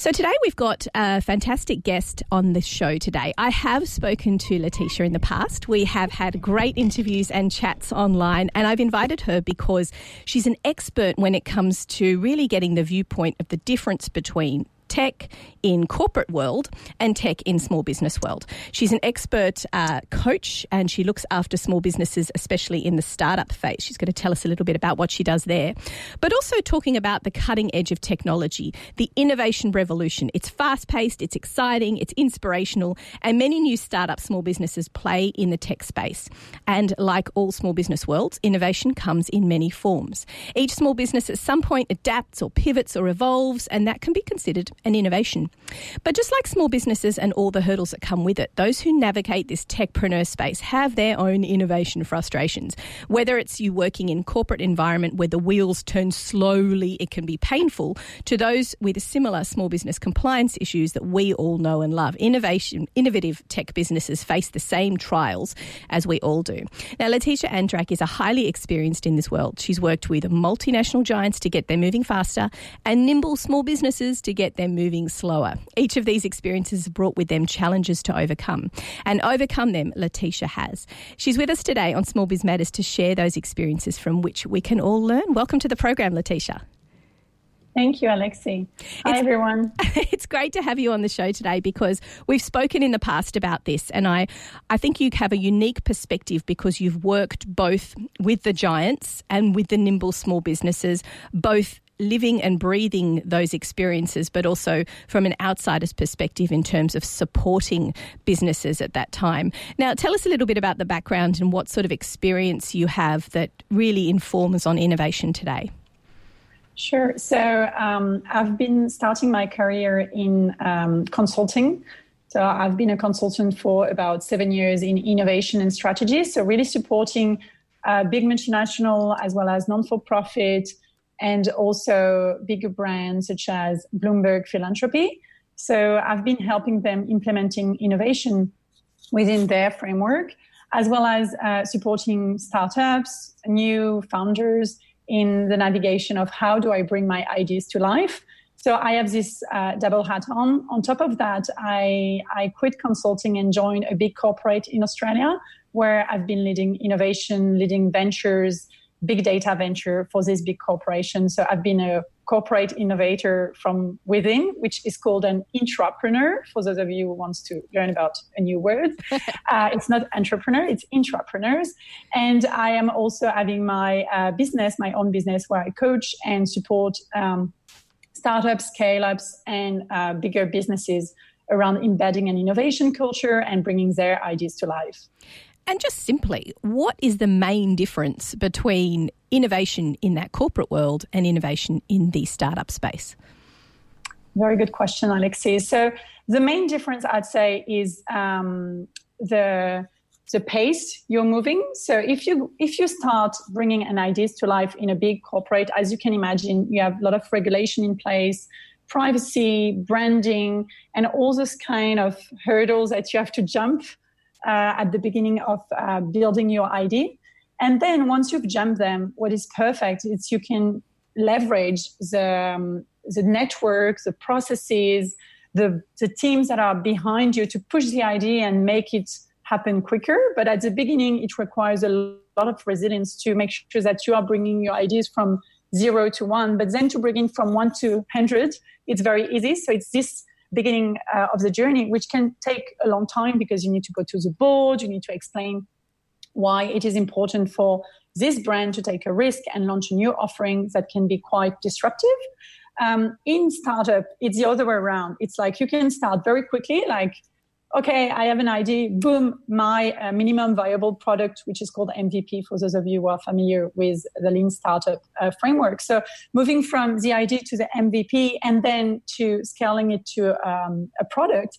So today we've got a fantastic guest on the show today. I have spoken to Laetitia in the past. We have had great interviews and chats online, and I've invited her because she's an expert when it comes to really getting the viewpoint of the difference between tech in corporate world and tech in small business world. She's an expert uh, coach and she looks after small businesses, especially in the startup phase. She's going to tell us a little bit about what she does there, but also talking about the cutting edge of technology, the innovation revolution. It's fast paced, it's exciting, it's inspirational, and many new startup small businesses play in the tech space. And like all small business worlds, innovation comes in many forms. Each small business at some point adapts or pivots or evolves, and that can be considered and innovation. But just like small businesses and all the hurdles that come with it, those who navigate this techpreneur space have their own innovation frustrations. Whether it's you working in corporate environment where the wheels turn slowly, it can be painful, to those with similar small business compliance issues that we all know and love. Innovation, innovative tech businesses face the same trials as we all do. Now, Laetitia Andrac is a highly experienced in this world. She's worked with multinational giants to get them moving faster and nimble small businesses to get them moving slower. Each of these experiences brought with them challenges to overcome, and overcome them, Laetitia has. She's with us today on Small Biz Matters to share those experiences from which we can all learn. Welcome to the program, Laetitia. Thank you, Alexi. Hi, it's, everyone. It's great to have you on the show today because we've spoken in the past about this, and I, I think you have a unique perspective because you've worked both with the giants and with the nimble small businesses, both living and breathing those experiences, but also from an outsider's perspective in terms of supporting businesses at that time. Now, tell us a little bit about the background and what sort of experience you have that really informs on innovation today. Sure. So um, I've been starting my career in um, consulting. So I've been a consultant for about seven years in innovation and strategy. So really supporting uh, big multinational as well as non-for-profit and also bigger brands such as Bloomberg Philanthropy. So I've been helping them implementing innovation within their framework, as well as uh, supporting startups, new founders in the navigation of how do I bring my ideas to life. So I have this uh, double hat on. On top of that, I, I quit consulting and joined a big corporate in Australia where I've been leading innovation, leading ventures, big data venture for this big corporation. So I've been a corporate innovator from within, which is called an intrapreneur. For those of you who wants to learn about a new word, uh, it's not entrepreneur, it's intrapreneurs. And I am also having my uh, business, my own business, where I coach and support um, startups, scale-ups, and uh, bigger businesses around embedding an innovation culture and bringing their ideas to life. And just simply, what is the main difference between innovation in that corporate world and innovation in the startup space? Very good question, Alexi. So the main difference, I'd say, is um, the the pace you're moving. So if you if you start bringing an ideas to life in a big corporate, as you can imagine, you have a lot of regulation in place, privacy, branding, and all those kind of hurdles that you have to jump at the beginning of uh, building your ID. And then once you've jumped them, what is perfect is you can leverage the, um, the network, the processes, the, the teams that are behind you to push the idea and make it happen quicker. But at the beginning, it requires a lot of resilience to make sure that you are bringing your ideas from zero to one. But then to bring it from one to 100, it's very easy. So it's this beginning uh, of the journey, which can take a long time because you need to go to the board, you need to explain why it is important for this brand to take a risk and launch a new offering that can be quite disruptive. Um, in startup, it's the other way around. It's like you can start very quickly, like okay, I have an idea, boom, my uh, minimum viable product, which is called MVP for those of you who are familiar with the lean startup uh, framework. So moving from the idea to the MVP and then to scaling it to um, a product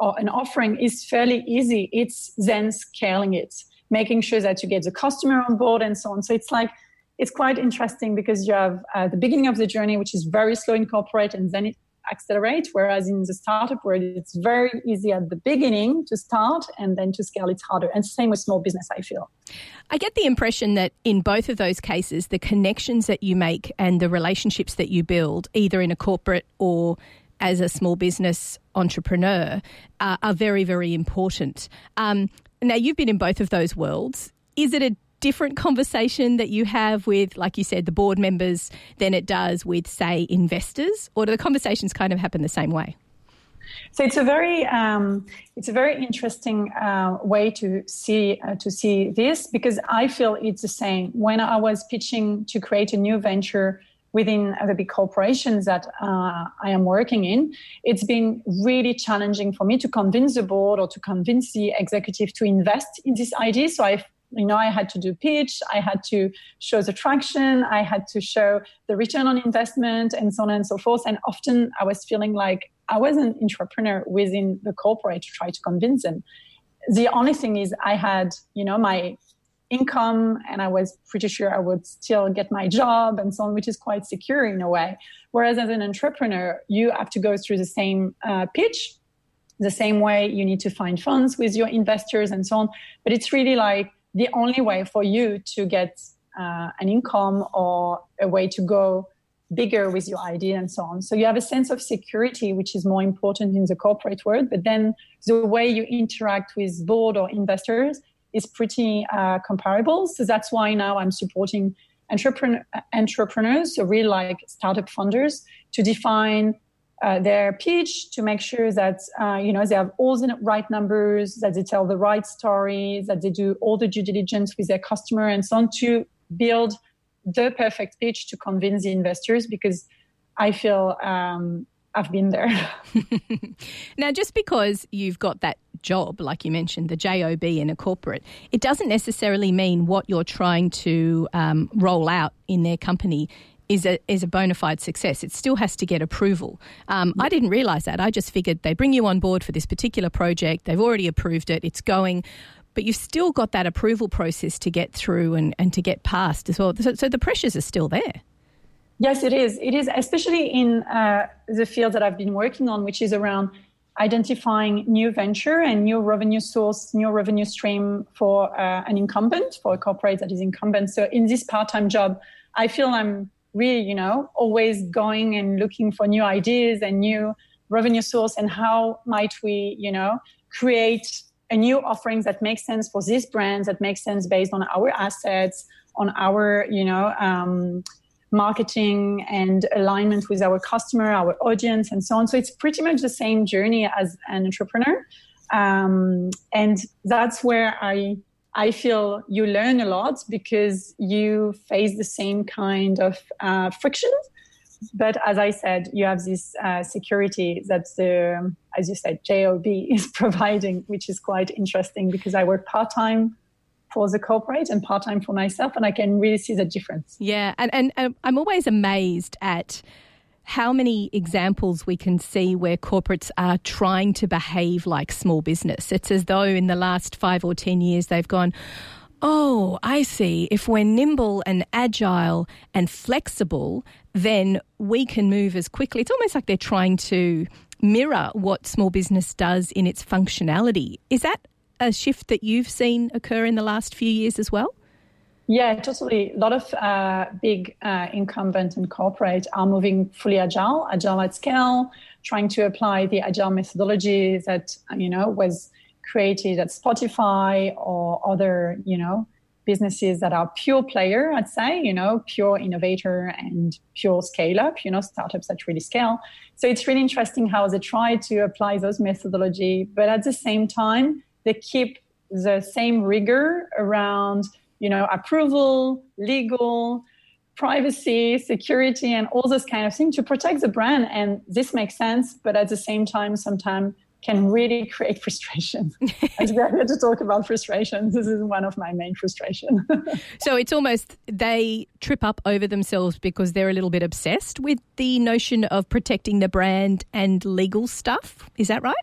or an offering is fairly easy. It's then scaling it, making sure that you get the customer on board and so on. So it's like, it's quite interesting because you have uh, the beginning of the journey, which is very slow in corporate, and then it accelerate. Whereas in the startup world, it's very easy at the beginning to start and then to scale it's harder. And same with small business, I feel. I get the impression that in both of those cases, the connections that you make and the relationships that you build, either in a corporate or as a small business entrepreneur uh, are very, very important. Um, now, you've been in both of those worlds. Is it a different conversation that you have with, like you said, the board members than it does with, say, investors? Or do the conversations kind of happen the same way? So it's a very um, it's a very interesting uh, way to see uh, to see this because I feel it's the same. When I was pitching to create a new venture within the big corporations that uh, I am working in, it's been really challenging for me to convince the board or to convince the executive to invest in this idea. So I you know, I had to do pitch, I had to show the traction, I had to show the return on investment, and so on and so forth. And often I was feeling like I was an entrepreneur within the corporate to try to convince them. The only thing is, I had, you know, my income and I was pretty sure I would still get my job and so on, which is quite secure in a way. Whereas as an entrepreneur, you have to go through the same uh, pitch, the same way you need to find funds with your investors and so on. But it's really like the only way for you to get uh, an income or a way to go bigger with your idea and so on. So you have a sense of security, which is more important in the corporate world. But then the way you interact with board or investors is pretty uh, comparable. So that's why now I'm supporting entrepreneur, entrepreneurs, so really like startup funders, to define uh, their pitch to make sure that uh, you know they have all the right numbers, that they tell the right story, that they do all the due diligence with their customer and so on to build the perfect pitch to convince the investors. Because I feel um, I've been there. now, just because you've got that job, like you mentioned, the job in a corporate, it doesn't necessarily mean what you're trying to um, roll out in their company is a is a bona fide success. It still has to get approval. Um, I didn't realise that. I just figured they bring you on board for this particular project. They've already approved it. It's going. But you've still got that approval process to get through and, and to get past as well. So, so the pressures are still there. Yes, it is. It is, especially in uh, the field that I've been working on, which is around identifying new venture and new revenue source, new revenue stream for uh, an incumbent, for a corporate that is incumbent. So in this part-time job, I feel I'm really, you know, always going and looking for new ideas and new revenue source and how might we, you know, create a new offering that makes sense for this brand, that makes sense based on our assets, on our, you know, um, marketing and alignment with our customer, our audience, and so on. So it's pretty much the same journey as an entrepreneur. Um, and that's where I I feel you learn a lot because you face the same kind of uh, frictions. But as I said, you have this uh, security that the, as you said, JOB is providing, which is quite interesting because I work part time for the corporate and part time for myself, and I can really see the difference. Yeah, and, and, and I'm always amazed at how many examples we can see where corporates are trying to behave like small business. It's as though in the last five or 10 years they've gone, Oh, I see. If we're nimble and agile and flexible, then we can move as quickly. It's almost like they're trying to mirror what small business does in its functionality. Is that a shift that you've seen occur in the last few years as well? Yeah, totally. A lot of uh, big uh, incumbent and corporate are moving fully agile, agile at scale, trying to apply the agile methodology that you know was created at Spotify or other you know businesses that are pure player. I'd say you know pure innovator and pure scale up. You know startups that really scale. So it's really interesting how they try to apply those methodology, but at the same time they keep the same rigor around you know, approval, legal, privacy, security, and all this kind of thing to protect the brand. And this makes sense, but at the same time, sometimes can really create frustration. As we're here to talk about frustration, this is one of my main frustrations. so it's almost they trip up over themselves because they're a little bit obsessed with the notion of protecting the brand and legal stuff. Is that right?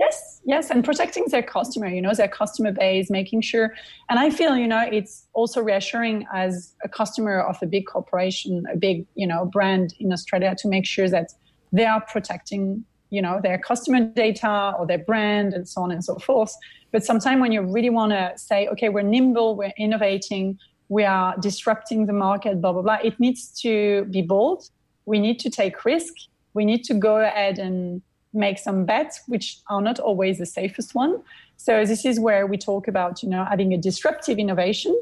Yes, yes, and protecting their customer, you know, their customer base, making sure. And I feel, you know, it's also reassuring as a customer of a big corporation, a big, you know, brand in Australia to make sure that they are protecting, you know, their customer data or their brand and so on and so forth. But sometimes when you really want to say, okay, we're nimble, we're innovating, we are disrupting the market, blah, blah, blah, it needs to be bold. We need to take risk we need to go ahead and make some bets, which are not always the safest one. So this is where we talk about, you know, having a disruptive innovation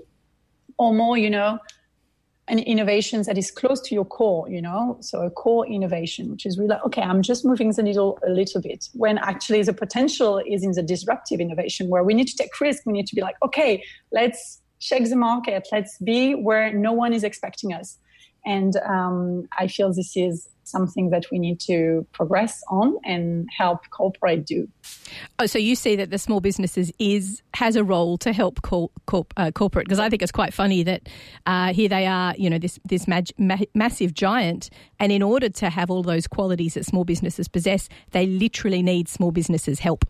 or more, you know, an innovation that is close to your core, you know, so a core innovation, which is really like, okay, I'm just moving the needle a little bit. When actually the potential is in the disruptive innovation, where we need to take risk. We need to be like, okay, let's shake the market. Let's be where no one is expecting us. And um, I feel this is something that we need to progress on and help corporate do. Oh, so you see that the small businesses is has a role to help cor- corp, uh, corporate because I think it's quite funny that uh, here they are, you know, this this mag- ma- massive giant, and in order to have all those qualities that small businesses possess, they literally need small businesses' help.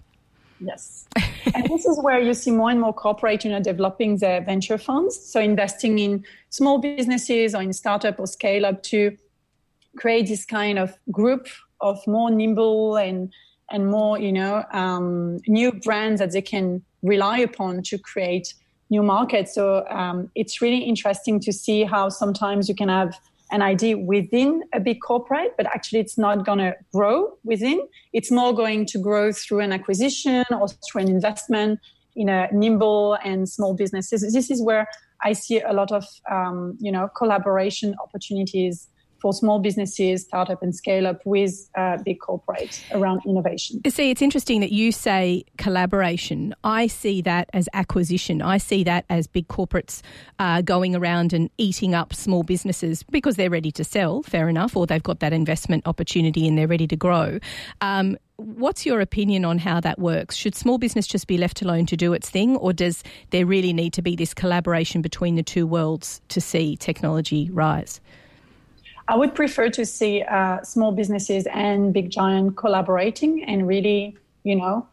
Yes. and this is where you see more and more corporate, you know, developing their venture funds. So investing in small businesses or in startup or scale up to create this kind of group of more nimble and and more you know um, new brands that they can rely upon to create new markets so um, it's really interesting to see how sometimes you can have an idea within a big corporate but actually it's not going to grow within. It's more going to grow through an acquisition or through an investment in a nimble and small businesses this is where i see a lot of um, you know collaboration opportunities for small businesses, startup and scale up with uh, big corporates around innovation. See, it's interesting that you say collaboration. I see that as acquisition. I see that as big corporates uh, going around and eating up small businesses because they're ready to sell, fair enough, or they've got that investment opportunity and they're ready to grow. Um, what's your opinion on how that works? Should small business just be left alone to do its thing, or does there really need to be this collaboration between the two worlds to see technology rise? I would prefer to see uh, small businesses and big giant collaborating and really, you know,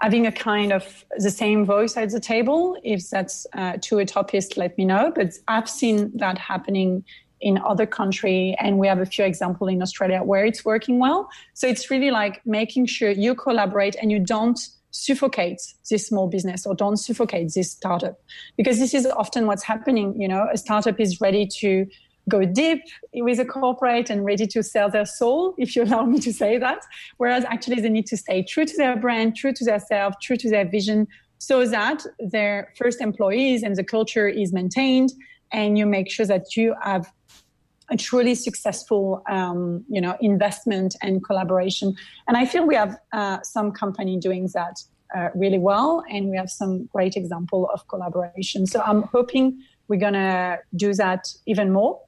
having a kind of the same voice at the table. If that's uh, too utopist, let me know. But I've seen that happening in other country and we have a few examples in Australia where it's working well. So it's really like making sure you collaborate and you don't suffocate this small business or don't suffocate this startup because this is often what's happening you know a startup is ready to go deep with a corporate and ready to sell their soul, if you allow me to say that. Whereas actually they need to stay true to their brand, true to their self, true to their vision, so that their first employees and the culture is maintained, and you make sure that you have a truly successful, um, you know, investment and collaboration. And I feel we have uh, some company doing that uh, really well, and we have some great example of collaboration. So I'm hoping we're gonna do that even more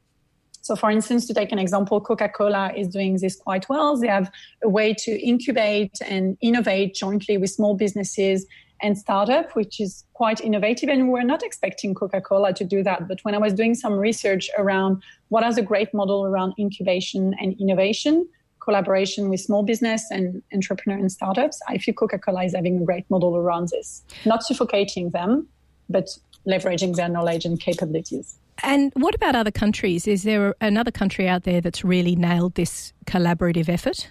so, for instance, to take an example, Coca Cola is doing this quite well. They have a way to incubate and innovate jointly with small businesses and startup, which is quite innovative. And we're not expecting Coca Cola to do that. But when I was doing some research around what is a great model around incubation and innovation, collaboration with small business and entrepreneur and startups, I feel Coca Cola is having a great model around this, not suffocating them, but leveraging their knowledge and capabilities. And what about other countries? Is there another country out there that's really nailed this collaborative effort?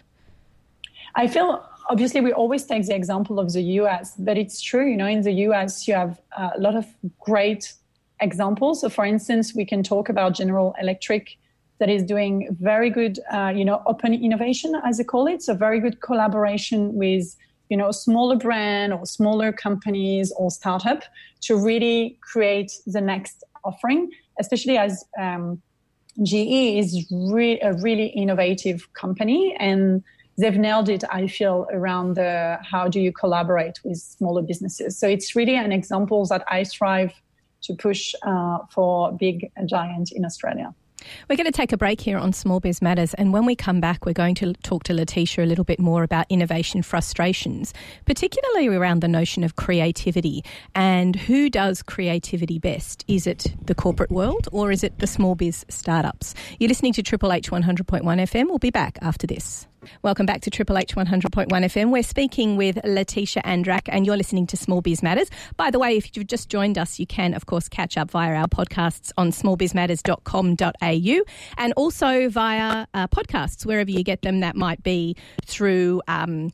I feel obviously we always take the example of the US, but it's true. You know, in the US, you have a lot of great examples. So, for instance, we can talk about General Electric that is doing very good, uh, you know, open innovation, as they call it. So, very good collaboration with you know smaller brand or smaller companies or startup to really create the next offering especially as um, GE is re- a really innovative company and they've nailed it, I feel, around the how do you collaborate with smaller businesses. So it's really an example that I strive to push uh, for big giant in Australia. We're going to take a break here on Small Biz Matters, and when we come back, we're going to talk to Laetitia a little bit more about innovation frustrations, particularly around the notion of creativity and who does creativity best. Is it the corporate world or is it the small biz startups? You're listening to Triple H 100.1 FM. We'll be back after this. Welcome back to Triple H 100.1 FM. We're speaking with Laetitia Andrac, and you're listening to Small Biz Matters. By the way, if you've just joined us, you can, of course, catch up via our podcasts on smallbizmatters.com.au and also via uh, podcasts, wherever you get them. That might be through. Um,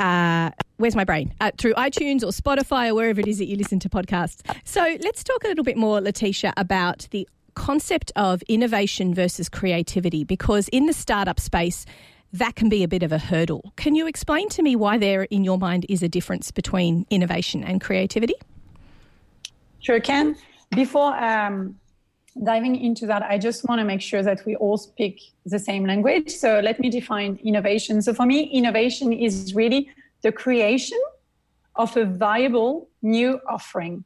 uh, where's my brain? Uh, through iTunes or Spotify or wherever it is that you listen to podcasts. So let's talk a little bit more, Laetitia, about the concept of innovation versus creativity because in the startup space, that can be a bit of a hurdle. Can you explain to me why there, in your mind, is a difference between innovation and creativity? Sure, can. Before um, diving into that, I just want to make sure that we all speak the same language. So let me define innovation. So for me, innovation is really the creation of a viable new offering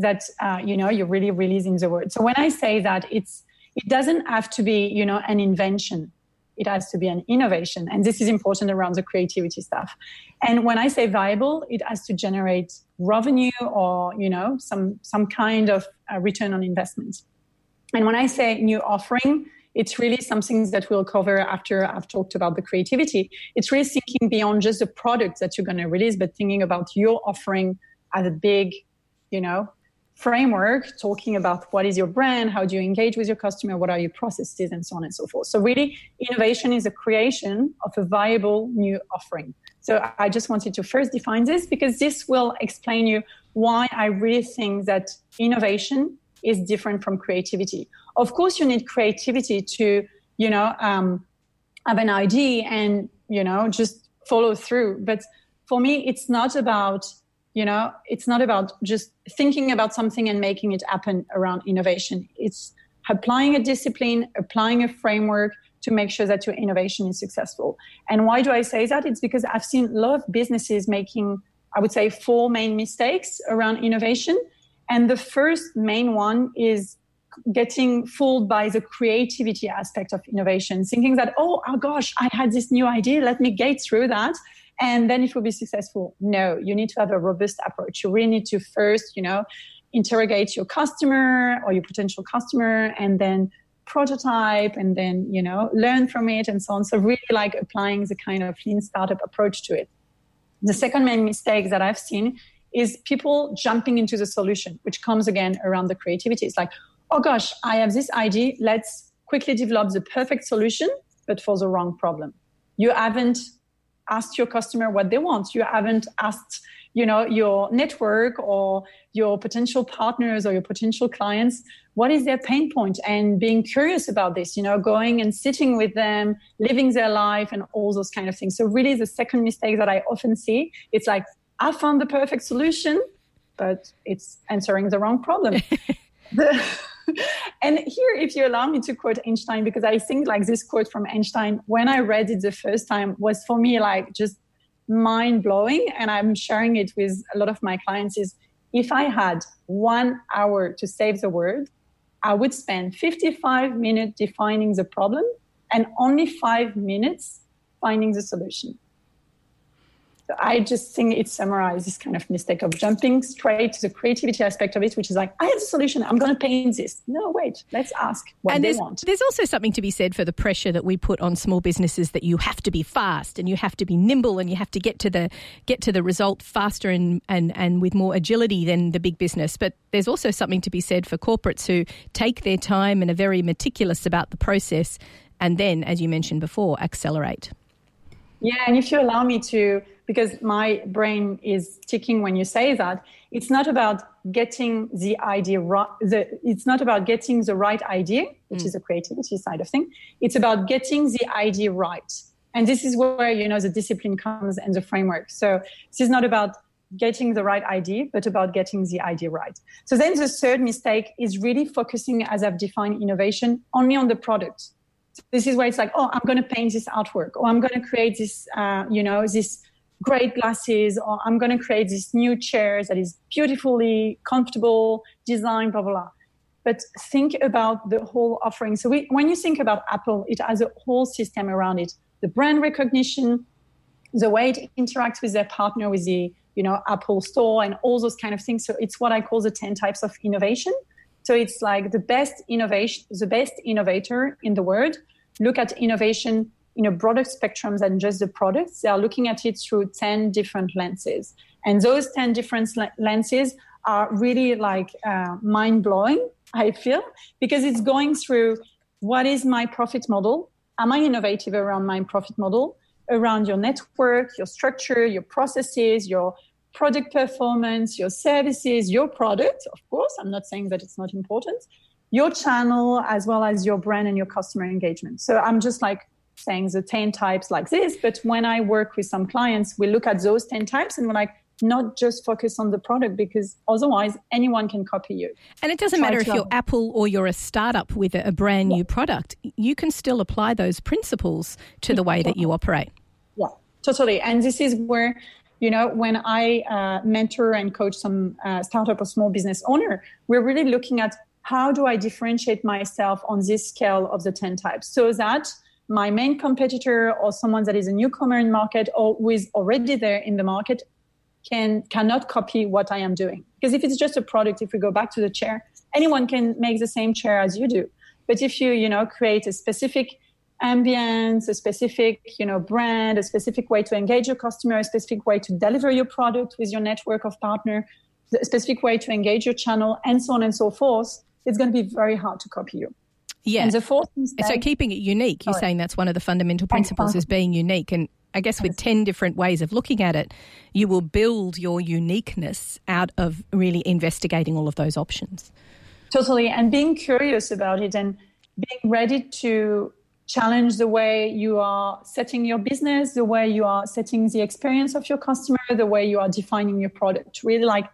that uh, you know you're really releasing the word. So when I say that, it's it doesn't have to be you know an invention it has to be an innovation. And this is important around the creativity stuff. And when I say viable, it has to generate revenue or, you know, some, some kind of uh, return on investment. And when I say new offering, it's really something that we'll cover after I've talked about the creativity. It's really thinking beyond just the product that you're going to release, but thinking about your offering as a big, you know, framework talking about what is your brand, how do you engage with your customer, what are your processes, and so on and so forth. So, really, innovation is a creation of a viable new offering. So, I just wanted to first define this because this will explain you why I really think that innovation is different from creativity. Of course, you need creativity to, you know, um, have an idea and, you know, just follow through. But for me, it's not about you know it's not about just thinking about something and making it happen around innovation. It's applying a discipline applying a framework to make sure that your innovation is successful. And why do i say that? It's because i've seen a lot of businesses making i would say four main mistakes around innovation. And the first main one is getting fooled by the creativity aspect of innovation thinking that oh, oh gosh i had this new idea. Let me get through that and then it will be successful. No, you need to have a robust approach. You really need to first, you know, interrogate your customer or your potential customer and then prototype and then, you know, learn from it and so on. So really like applying the kind of lean startup approach to it. The second main mistake that I've seen is people jumping into the solution, which comes again around the creativity. It's like, oh gosh, I have this idea. Let's quickly develop the perfect solution, but for the wrong problem. You haven't asked your customer what they want. You haven't asked, you know, your network or your potential partners or your potential clients what is their pain point and being curious about this, you know, going and sitting with them, living their life and all those kind of things. So really the second mistake that I often see, it's like, I found the perfect solution, but it's answering the wrong problem. the, and here, if you allow me to quote Einstein, because I think like this quote from Einstein, when I read it the first time, was for me like just mind blowing. And I'm sharing it with a lot of my clients is if I had one hour to save the world, I would spend 55 minutes defining the problem and only five minutes finding the solution. I just think it summarizes this kind of mistake of jumping straight to the creativity aspect of it, which is like, I have a solution. I'm going to paint this. No, wait, let's ask what and they want. There's also something to be said for the pressure that we put on small businesses that you have to be fast and you have to be nimble and you have to get to the get to the result faster and, and, and with more agility than the big business. But there's also something to be said for corporates who take their time and are very meticulous about the process and then, as you mentioned before, accelerate. Yeah, and if you allow me to because my brain is ticking when you say that it's not about getting the idea right the, it's not about getting the right idea which mm. is the creativity side of thing. It's about getting the idea right. And this is where you know the discipline comes and the framework. So this is not about getting the right idea but about getting the idea right. So then the third mistake is really focusing as i've defined innovation only on the product this is where it's like oh i'm going to paint this artwork or i'm going to create this uh, you know this great glasses or I'm going to create this new chair that is beautifully comfortable, design, blah, blah, blah. But think about the whole offering. So we, when you think about Apple, it has a whole system around it. The brand recognition, the way it interacts with their partner, with the, you know, Apple store and all those kind of things. So it's what I call the 10 types of innovation. So it's like the best innovation, the best innovator in the world. Look at innovation in a broader spectrum than just the products. They are looking at it through 10 different lenses. And those 10 different lenses are really like uh, mind blowing, I feel, because it's going through what is my profit model? Am I innovative around my profit model, around your network, your structure, your processes, your product performance, your services, your product? Of course, I'm not saying that it's not important, your channel as well as your brand and your customer engagement. So I'm just like saying the 10 types like this. But when I work with some clients, we look at those 10 types and we're like, not just focus on the product because otherwise anyone can copy you. And it doesn't Try matter if you're Apple or you're a startup with a brand new product, you can still apply those principles to the way that you operate. Yeah, totally. And this is where, you know, when I uh, mentor and coach some uh, startup or small business owner, we're really looking at how do I differentiate myself on this scale of the 10 types so that my main competitor or someone that is a newcomer in market or who is already there in the market can cannot copy what I am doing. Because if it's just a product, if we go back to the chair, anyone can make the same chair as you do. But if you, you know, create a specific ambience, a specific, you know, brand, a specific way to engage your customer, a specific way to deliver your product with your network of partner, a specific way to engage your channel, and so on and so forth, it's going to be very hard to copy you. Yeah. And the fourth mistake, so keeping it unique, you're saying that's one of the fundamental principles is being unique. And I guess with 10 different ways of looking at it, you will build your uniqueness out of really investigating all of those options. Totally. And being curious about it and being ready to challenge the way you are setting your business, the way you are setting the experience of your customer, the way you are defining your product. Really like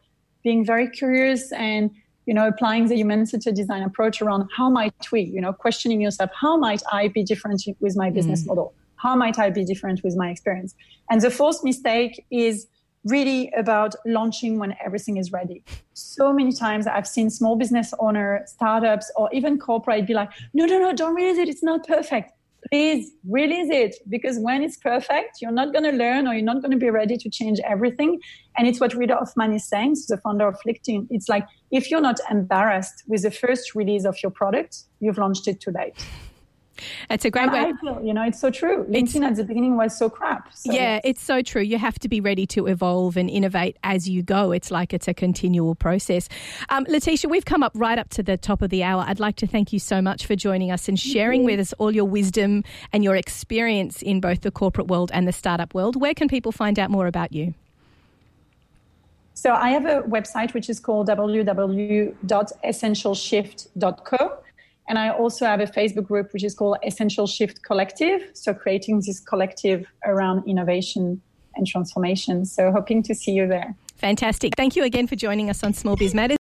being very curious and you know applying the human centered design approach around how might we, you know, questioning yourself, how might I be different with my business mm. model? how might I be different with my experience? And the fourth mistake is really about launching when everything is ready. So many times I've seen small business owner, startups, or even corporate be like, no, no, no, don't release it. It's not perfect. Please release it because when it's perfect, you're not going to learn or you're not going to be ready to change everything. And it's what Reid Hoffman is saying, the founder of LinkedIn. It's like, if you're not embarrassed with the first release of your product, you've launched it too late. It's a great way. Feel, you know, it's so true. LinkedIn at the beginning was so crap. So. Yeah, it's so true. You have to be ready to evolve and innovate as you go. It's like it's a continual process. Um, Laetitia, we've come up right up to the top of the hour. I'd like to thank you so much for joining us and sharing with us all your wisdom and your experience in both the corporate world and the startup world. Where can people find out more about you? So I have a website which is called www.essentialshift.co and I also have a Facebook group which is called Essential Shift Collective. So creating this collective around innovation and transformation. So hoping to see you there. Fantastic. Thank you again for joining us on Small Biz Matters.